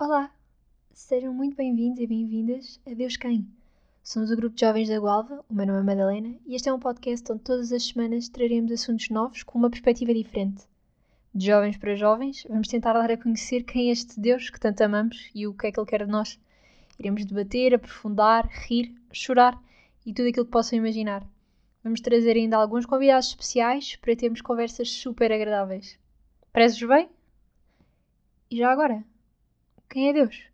Olá, sejam muito bem-vindos e bem-vindas a Deus Quem. Somos o grupo de jovens da Gualva, o meu nome é Madalena e este é um podcast onde todas as semanas traremos assuntos novos com uma perspectiva diferente. De jovens para jovens, vamos tentar dar a conhecer quem é este Deus que tanto amamos e o que é que Ele quer de nós. Iremos debater, aprofundar, rir, chorar e tudo aquilo que possam imaginar. Vamos trazer ainda alguns convidados especiais para termos conversas super agradáveis. Prezes bem? E já agora, quem é Deus?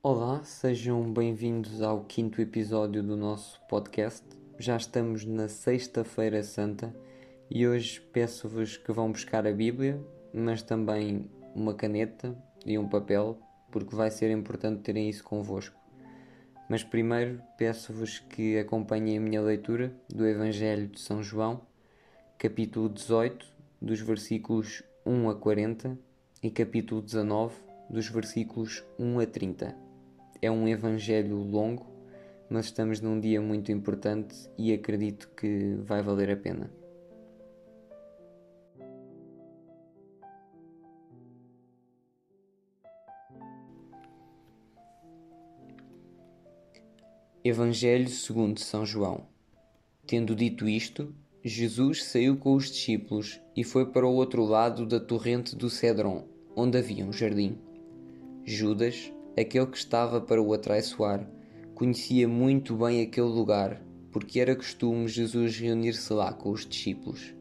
Olá, sejam bem-vindos ao quinto episódio do nosso podcast. Já estamos na Sexta-feira Santa e hoje peço-vos que vão buscar a Bíblia, mas também uma caneta e um papel porque vai ser importante terem isso convosco. Mas primeiro peço-vos que acompanhem a minha leitura do Evangelho de São João, capítulo 18, dos versículos 1 a 40 e capítulo 19, dos versículos 1 a 30. É um evangelho longo, mas estamos num dia muito importante e acredito que vai valer a pena. Evangelho segundo São João. Tendo dito isto, Jesus saiu com os discípulos e foi para o outro lado da torrente do Cedron, onde havia um jardim. Judas, aquele que estava para o atraiçoar, conhecia muito bem aquele lugar, porque era costume Jesus reunir-se lá com os discípulos.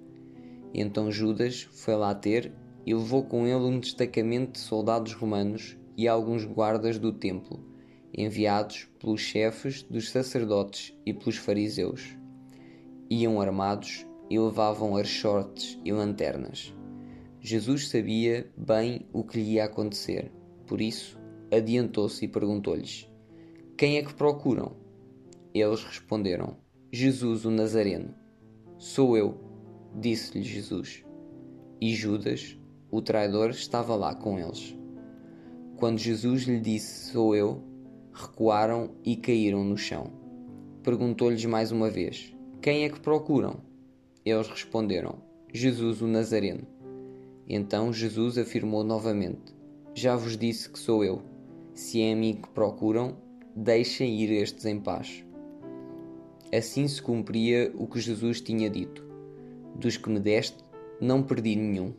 Então Judas foi lá ter e levou com ele um destacamento de soldados romanos e alguns guardas do templo enviados pelos chefes dos sacerdotes e pelos fariseus. Iam armados e levavam archotes e lanternas. Jesus sabia bem o que lhe ia acontecer, por isso adiantou-se e perguntou-lhes: Quem é que procuram? Eles responderam: Jesus o Nazareno. Sou eu, disse-lhe Jesus. E Judas, o traidor, estava lá com eles. Quando Jesus lhe disse: Sou eu, recuaram e caíram no chão. Perguntou-lhes mais uma vez: Quem é que procuram? Eles responderam: Jesus o Nazareno. Então Jesus afirmou novamente: Já vos disse que sou eu. Se é a mim que procuram, deixem ir estes em paz. Assim se cumpria o que Jesus tinha dito: Dos que me deste, não perdi nenhum.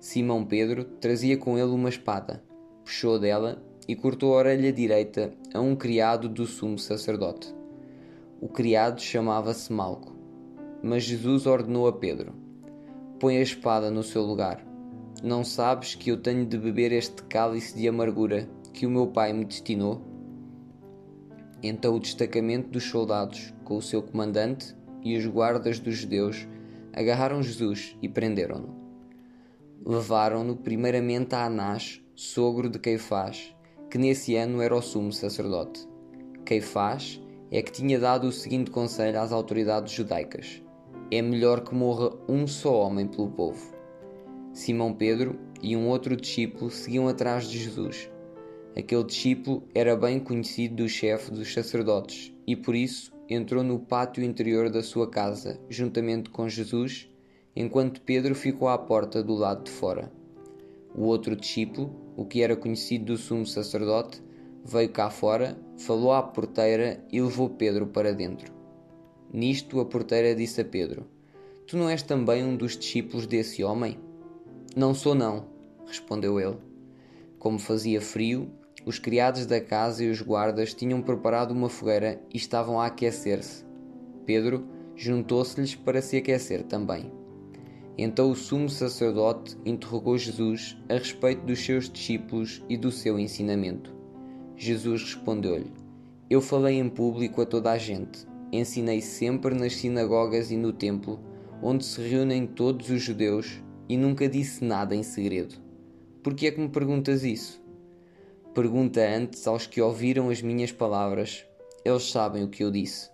Simão Pedro trazia com ele uma espada, puxou dela e cortou a orelha direita a um criado do sumo sacerdote. O criado chamava-se Malco. Mas Jesus ordenou a Pedro: Põe a espada no seu lugar. Não sabes que eu tenho de beber este cálice de amargura que o meu pai me destinou? Então o destacamento dos soldados, com o seu comandante e os guardas dos judeus, agarraram Jesus e prenderam-no. Levaram-no primeiramente a Anás, sogro de Caifás, que nesse ano era o sumo sacerdote. Caifás é que tinha dado o seguinte conselho às autoridades judaicas: É melhor que morra um só homem pelo povo. Simão Pedro e um outro discípulo seguiam atrás de Jesus. Aquele discípulo era bem conhecido do chefe dos sacerdotes e por isso entrou no pátio interior da sua casa, juntamente com Jesus, enquanto Pedro ficou à porta do lado de fora. O outro discípulo, o que era conhecido do sumo sacerdote, veio cá fora, falou à porteira e levou Pedro para dentro. Nisto a porteira disse a Pedro: Tu não és também um dos discípulos desse homem? Não sou, não, respondeu ele. Como fazia frio, os criados da casa e os guardas tinham preparado uma fogueira e estavam a aquecer-se. Pedro juntou-se-lhes para se aquecer também. Então o sumo sacerdote interrogou Jesus a respeito dos seus discípulos e do seu ensinamento. Jesus respondeu-lhe: Eu falei em público a toda a gente, ensinei sempre nas sinagogas e no templo, onde se reúnem todos os judeus, e nunca disse nada em segredo. Por que é que me perguntas isso? Pergunta antes aos que ouviram as minhas palavras, eles sabem o que eu disse.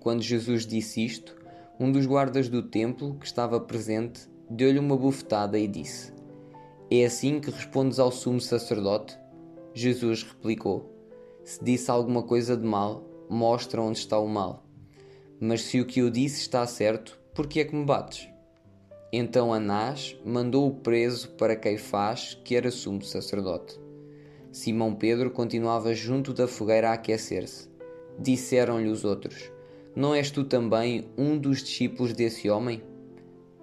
Quando Jesus disse isto, um dos guardas do templo, que estava presente, deu-lhe uma bufetada e disse: É assim que respondes ao sumo sacerdote? Jesus replicou: Se disse alguma coisa de mal, mostra onde está o mal. Mas se o que eu disse está certo, por que é que me bates? Então Anás mandou o preso para Caifás, que era sumo sacerdote. Simão Pedro continuava junto da fogueira a aquecer-se. Disseram-lhe os outros: Não és tu também um dos discípulos desse homem?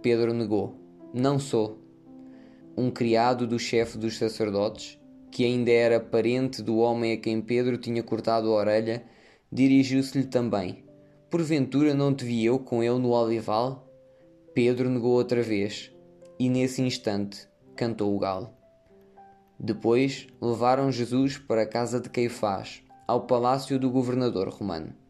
Pedro negou: Não sou. Um criado do chefe dos sacerdotes, que ainda era parente do homem a quem Pedro tinha cortado a orelha, dirigiu-se-lhe também: Porventura não te vi eu com ele no olival? Pedro negou outra vez, e nesse instante cantou o galo. Depois levaram Jesus para a casa de Caifás, ao palácio do governador romano.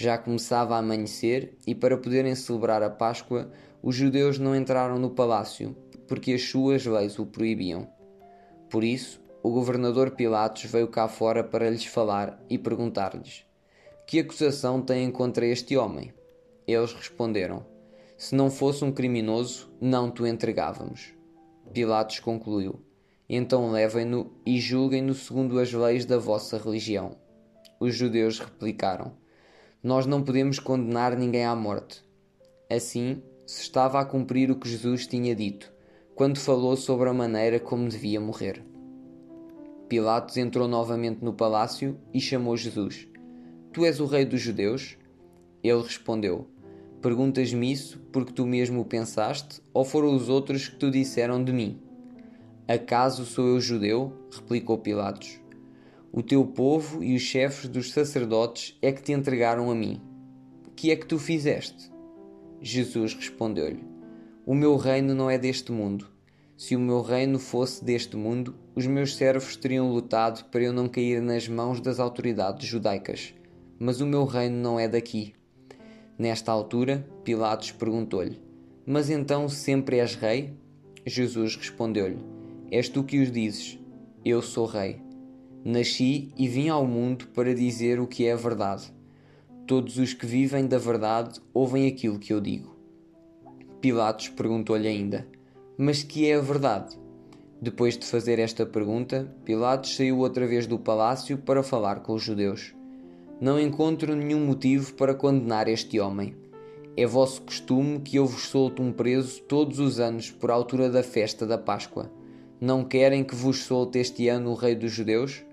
Já começava a amanhecer e, para poderem celebrar a Páscoa, os judeus não entraram no palácio, porque as suas leis o proibiam. Por isso, o governador Pilatos veio cá fora para lhes falar e perguntar-lhes: Que acusação têm contra este homem? Eles responderam: Se não fosse um criminoso, não te entregávamos. Pilatos concluiu: Então levem-no e julguem-no segundo as leis da vossa religião. Os judeus replicaram: Nós não podemos condenar ninguém à morte. Assim, se estava a cumprir o que Jesus tinha dito, quando falou sobre a maneira como devia morrer. Pilatos entrou novamente no palácio e chamou Jesus: Tu és o rei dos judeus? Ele respondeu: Perguntas-me isso porque tu mesmo o pensaste, ou foram os outros que tu disseram de mim? Acaso sou eu judeu? replicou Pilatos. O teu povo e os chefes dos sacerdotes é que te entregaram a mim. Que é que tu fizeste? Jesus respondeu-lhe: O meu reino não é deste mundo. Se o meu reino fosse deste mundo, os meus servos teriam lutado para eu não cair nas mãos das autoridades judaicas. Mas o meu reino não é daqui. Nesta altura, Pilatos perguntou-lhe: Mas então sempre és rei? Jesus respondeu-lhe: És tu que os dizes. Eu sou rei. Nasci e vim ao mundo para dizer o que é a verdade. Todos os que vivem da verdade ouvem aquilo que eu digo. Pilatos perguntou-lhe ainda: Mas que é a verdade? Depois de fazer esta pergunta, Pilatos saiu outra vez do palácio para falar com os judeus. Não encontro nenhum motivo para condenar este homem. É vosso costume que eu vos solte um preso todos os anos por altura da festa da Páscoa. Não querem que vos solte este ano o rei dos judeus?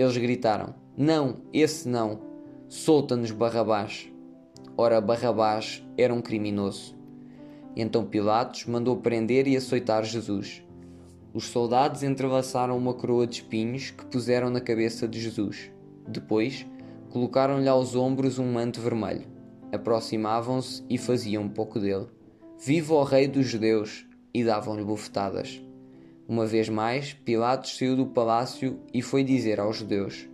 Eles gritaram: Não, esse não. Solta-nos Barrabás. Ora, Barrabás era um criminoso. Então Pilatos mandou prender e açoitar Jesus. Os soldados entrelaçaram uma coroa de espinhos que puseram na cabeça de Jesus. Depois, colocaram-lhe aos ombros um manto vermelho. Aproximavam-se e faziam um pouco dele. Viva o Rei dos Judeus! E davam-lhe bofetadas. Uma vez mais, Pilatos saiu do palácio e foi dizer aos judeus: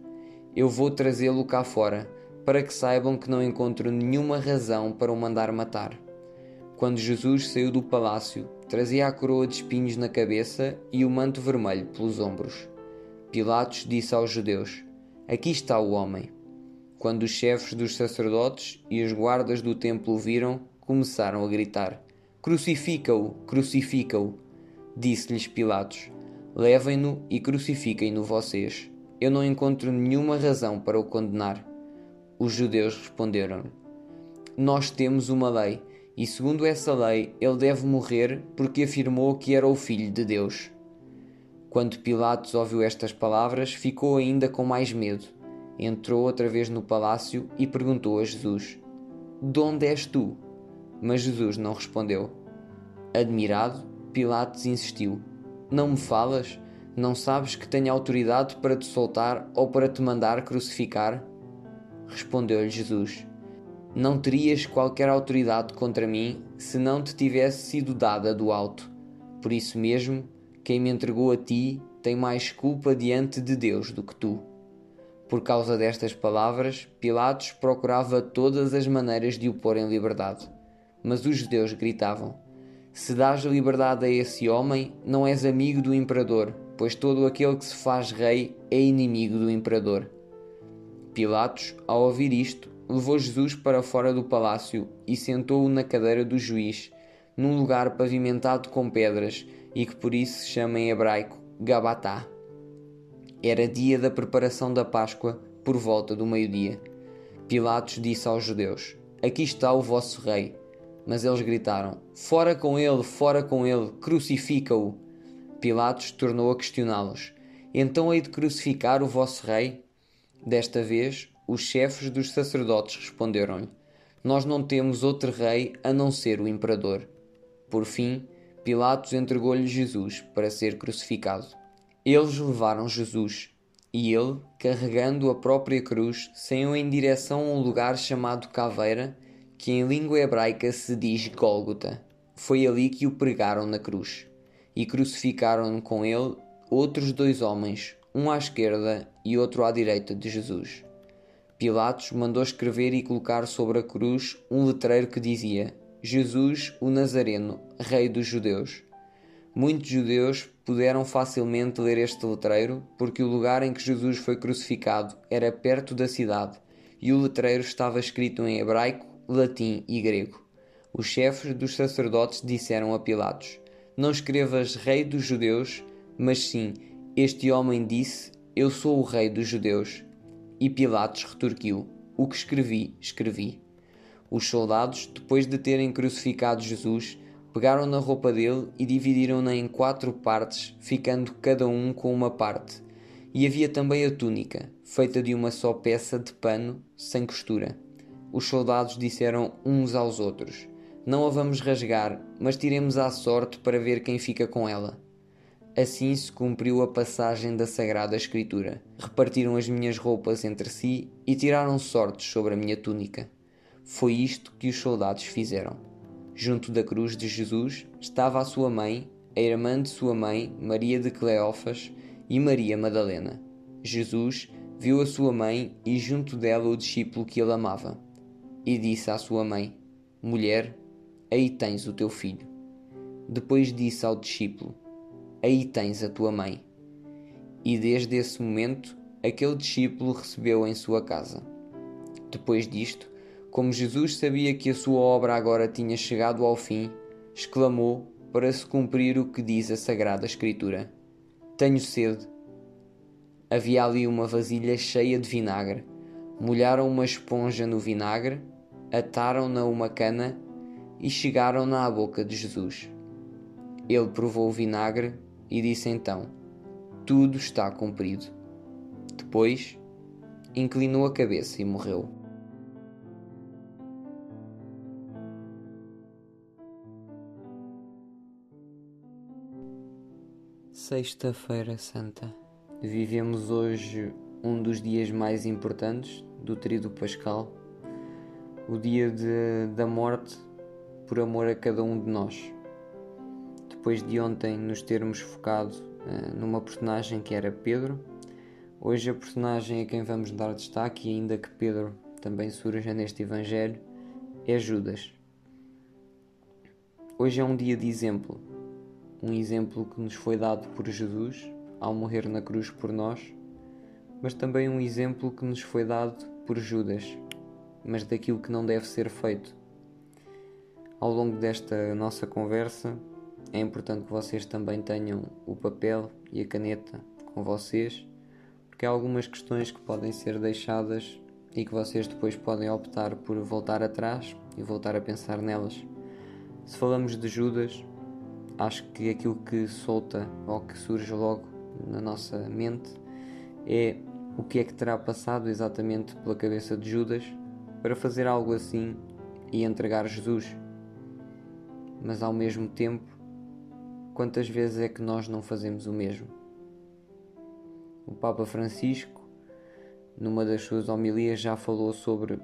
Eu vou trazê-lo cá fora, para que saibam que não encontro nenhuma razão para o mandar matar. Quando Jesus saiu do palácio, trazia a coroa de espinhos na cabeça e o manto vermelho pelos ombros. Pilatos disse aos judeus: Aqui está o homem. Quando os chefes dos sacerdotes e os guardas do templo o viram, começaram a gritar: Crucifica-o! Crucifica-o! Disse-lhes Pilatos: Levem-no e crucifiquem-no vocês. Eu não encontro nenhuma razão para o condenar. Os judeus responderam-lhe: Nós temos uma lei, e segundo essa lei ele deve morrer porque afirmou que era o Filho de Deus. Quando Pilatos ouviu estas palavras, ficou ainda com mais medo. Entrou outra vez no palácio e perguntou a Jesus: De onde és tu? Mas Jesus não respondeu. Admirado, Pilatos insistiu: Não me falas? Não sabes que tenho autoridade para te soltar ou para te mandar crucificar? Respondeu-lhe Jesus: Não terias qualquer autoridade contra mim se não te tivesse sido dada do alto. Por isso mesmo, quem me entregou a ti tem mais culpa diante de Deus do que tu. Por causa destas palavras, Pilatos procurava todas as maneiras de o pôr em liberdade. Mas os judeus gritavam: se dás liberdade a esse homem, não és amigo do imperador, pois todo aquele que se faz rei é inimigo do imperador. Pilatos, ao ouvir isto, levou Jesus para fora do palácio e sentou-o na cadeira do juiz, num lugar pavimentado com pedras e que por isso se chama em hebraico Gabatá. Era dia da preparação da Páscoa, por volta do meio-dia. Pilatos disse aos judeus: Aqui está o vosso rei. Mas eles gritaram: Fora com ele, fora com ele, crucifica-o. Pilatos tornou a questioná-los: Então hei de crucificar o vosso rei? Desta vez, os chefes dos sacerdotes responderam-lhe: Nós não temos outro rei a não ser o imperador. Por fim, Pilatos entregou-lhe Jesus para ser crucificado. Eles levaram Jesus e ele, carregando a própria cruz, saiu em direção a um lugar chamado Caveira, que em língua hebraica se diz Gólgota. Foi ali que o pregaram na cruz e crucificaram com ele outros dois homens, um à esquerda e outro à direita de Jesus. Pilatos mandou escrever e colocar sobre a cruz um letreiro que dizia: Jesus, o Nazareno, Rei dos Judeus. Muitos judeus puderam facilmente ler este letreiro porque o lugar em que Jesus foi crucificado era perto da cidade e o letreiro estava escrito em hebraico, latim e grego. Os chefes dos sacerdotes disseram a Pilatos: Não escrevas Rei dos Judeus, mas sim, este homem disse: Eu sou o Rei dos Judeus. E Pilatos retorquiu: O que escrevi, escrevi. Os soldados, depois de terem crucificado Jesus, Pegaram na roupa dele e dividiram-na em quatro partes, ficando cada um com uma parte. E havia também a túnica, feita de uma só peça de pano, sem costura. Os soldados disseram uns aos outros: Não a vamos rasgar, mas tiremos à sorte para ver quem fica com ela. Assim se cumpriu a passagem da Sagrada Escritura. Repartiram as minhas roupas entre si e tiraram sortes sobre a minha túnica. Foi isto que os soldados fizeram. Junto da cruz de Jesus estava a sua mãe, a irmã de sua mãe, Maria de Cleófas, e Maria Madalena. Jesus viu a sua mãe e junto dela o discípulo que ele amava. E disse à sua mãe: Mulher, aí tens o teu filho. Depois disse ao discípulo: Aí tens a tua mãe. E desde esse momento, aquele discípulo recebeu em sua casa. Depois disto, como Jesus sabia que a sua obra agora tinha chegado ao fim, exclamou para se cumprir o que diz a Sagrada Escritura: Tenho sede. Havia ali uma vasilha cheia de vinagre. Molharam uma esponja no vinagre, ataram-na uma cana e chegaram-na à boca de Jesus. Ele provou o vinagre e disse então: Tudo está cumprido. Depois, inclinou a cabeça e morreu. Sexta-feira Santa. Vivemos hoje um dos dias mais importantes do Tríduo Pascal, o dia de, da morte por amor a cada um de nós. Depois de ontem nos termos focado uh, numa personagem que era Pedro, hoje a personagem a quem vamos dar destaque, ainda que Pedro também surja neste Evangelho, é Judas. Hoje é um dia de exemplo um exemplo que nos foi dado por Jesus ao morrer na cruz por nós, mas também um exemplo que nos foi dado por Judas, mas daquilo que não deve ser feito. Ao longo desta nossa conversa, é importante que vocês também tenham o papel e a caneta com vocês, porque há algumas questões que podem ser deixadas e que vocês depois podem optar por voltar atrás e voltar a pensar nelas. Se falamos de Judas, acho que aquilo que solta ou que surge logo na nossa mente é o que é que terá passado exatamente pela cabeça de Judas para fazer algo assim e entregar Jesus. Mas ao mesmo tempo, quantas vezes é que nós não fazemos o mesmo? O Papa Francisco, numa das suas homilias, já falou sobre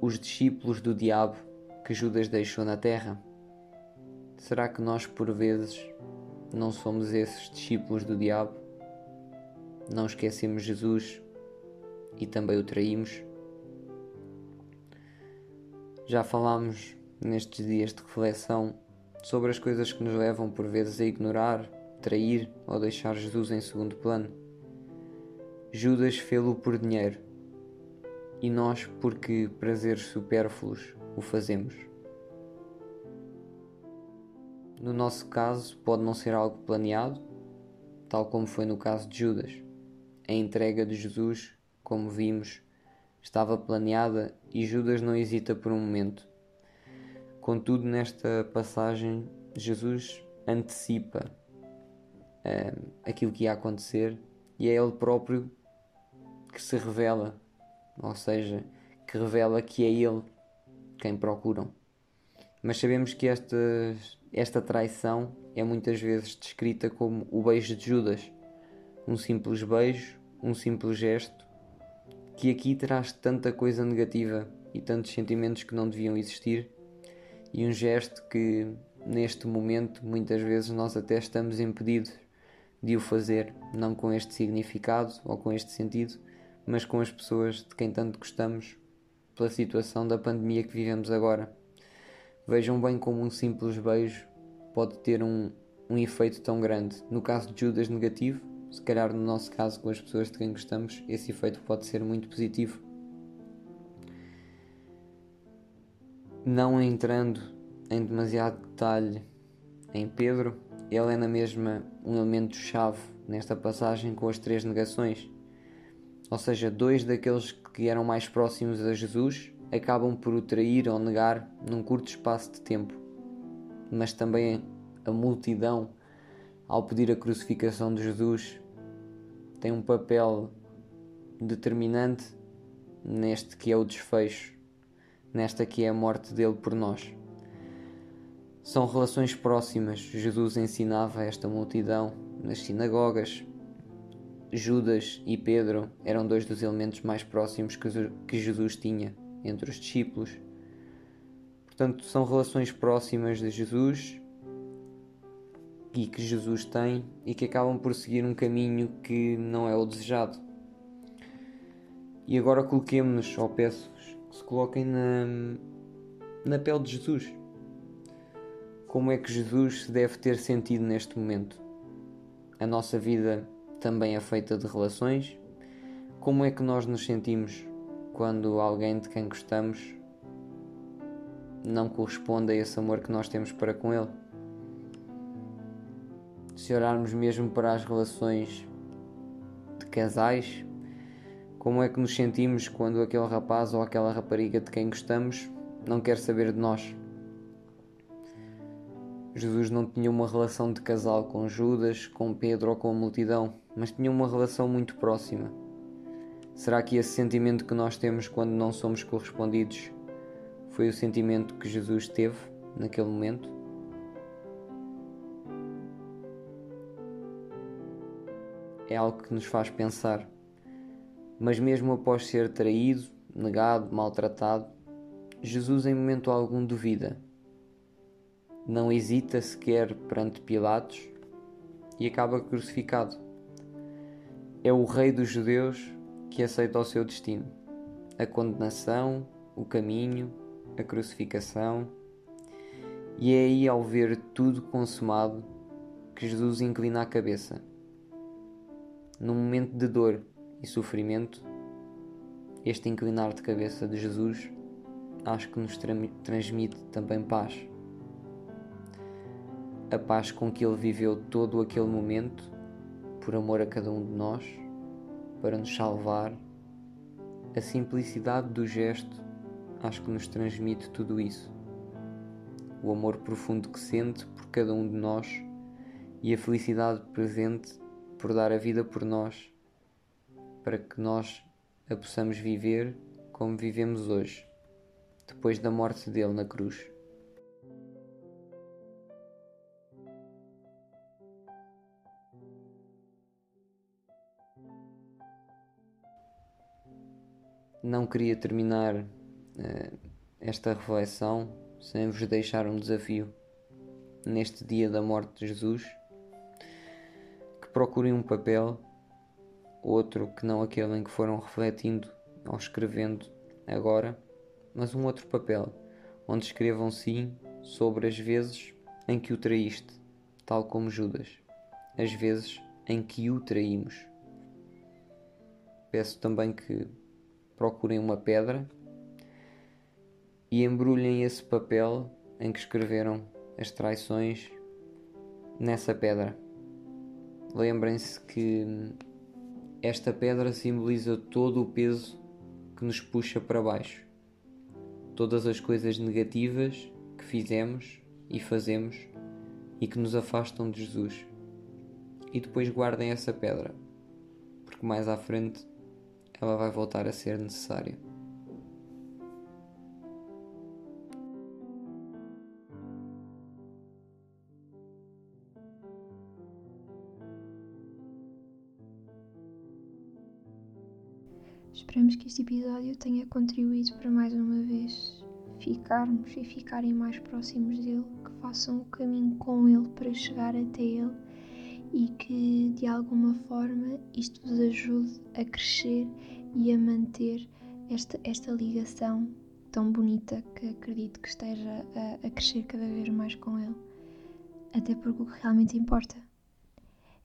os discípulos do diabo que Judas deixou na terra. Será que nós, por vezes, não somos esses discípulos do diabo? Não esquecemos Jesus e também o traímos? Já falámos nestes dias de reflexão sobre as coisas que nos levam por vezes a ignorar, trair ou deixar Jesus em segundo plano. Judas fê-lo por dinheiro e nós, porque prazeres supérfluos, o fazemos. No nosso caso, pode não ser algo planeado, tal como foi no caso de Judas. A entrega de Jesus como vimos, estava planeada e Judas não hesita por um momento. Contudo, nesta passagem, Jesus antecipa uh, aquilo que ia acontecer e é Ele próprio que se revela, ou seja, que revela que é Ele quem procuram. Mas sabemos que esta, esta traição é muitas vezes descrita como o beijo de Judas, um simples beijo, um simples gesto, que aqui traz tanta coisa negativa e tantos sentimentos que não deviam existir, e um gesto que neste momento muitas vezes nós até estamos impedidos de o fazer, não com este significado ou com este sentido, mas com as pessoas de quem tanto gostamos pela situação da pandemia que vivemos agora. Vejam bem como um simples beijo pode ter um, um efeito tão grande. No caso de Judas, negativo, se calhar no nosso caso, com as pessoas de quem gostamos, esse efeito pode ser muito positivo. Não entrando em demasiado detalhe em Pedro, ele é na mesma um elemento-chave nesta passagem com as três negações. Ou seja, dois daqueles que eram mais próximos a Jesus acabam por o trair ou negar num curto espaço de tempo. Mas também a multidão, ao pedir a crucificação de Jesus, tem um papel determinante neste que é o desfecho, nesta que é a morte dele por nós. São relações próximas. Jesus ensinava esta multidão nas sinagogas, Judas e Pedro eram dois dos elementos mais próximos que Jesus tinha entre os discípulos. Portanto, são relações próximas de Jesus e que Jesus tem e que acabam por seguir um caminho que não é o desejado. E agora coloquemos-nos, ou peço-vos, que se coloquem na, na pele de Jesus. Como é que Jesus se deve ter sentido neste momento? A nossa vida também é feita de relações. Como é que nós nos sentimos quando alguém de quem gostamos não corresponde a esse amor que nós temos para com ele? Se olharmos mesmo para as relações de casais, como é que nos sentimos quando aquele rapaz ou aquela rapariga de quem gostamos não quer saber de nós? Jesus não tinha uma relação de casal com Judas, com Pedro ou com a multidão, mas tinha uma relação muito próxima. Será que esse sentimento que nós temos quando não somos correspondidos foi o sentimento que Jesus teve naquele momento? É algo que nos faz pensar. Mas mesmo após ser traído, negado, maltratado, Jesus em momento algum duvida não hesita sequer perante Pilatos e acaba crucificado. É o rei dos judeus que aceita o seu destino, a condenação, o caminho, a crucificação, e é aí ao ver tudo consumado que Jesus inclina a cabeça. Num momento de dor e sofrimento, este inclinar de cabeça de Jesus acho que nos transmite também paz a paz com que ele viveu todo aquele momento, por amor a cada um de nós, para nos salvar, a simplicidade do gesto acho que nos transmite tudo isso. O amor profundo que sente por cada um de nós e a felicidade presente por dar a vida por nós, para que nós a possamos viver como vivemos hoje, depois da morte dele na cruz. não queria terminar uh, esta reflexão sem vos deixar um desafio neste dia da morte de Jesus procurem um papel outro que não aquele em que foram refletindo ou escrevendo agora mas um outro papel onde escrevam sim sobre as vezes em que o traíste tal como Judas as vezes em que o traímos peço também que procurem uma pedra e embrulhem esse papel em que escreveram as traições nessa pedra. Lembrem-se que esta pedra simboliza todo o peso que nos puxa para baixo, todas as coisas negativas que fizemos e fazemos e que nos afastam de Jesus. E depois guardem essa pedra, porque mais à frente ela vai voltar a ser necessária. Esperamos que este episódio tenha contribuído para mais uma vez ficarmos e ficarem mais próximos dele, que façam o caminho com ele para chegar até ele e que de alguma forma isto vos ajude a crescer e a manter esta, esta ligação tão bonita que acredito que esteja a, a crescer cada vez mais com ele. Até porque o que realmente importa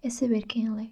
é saber quem ele é.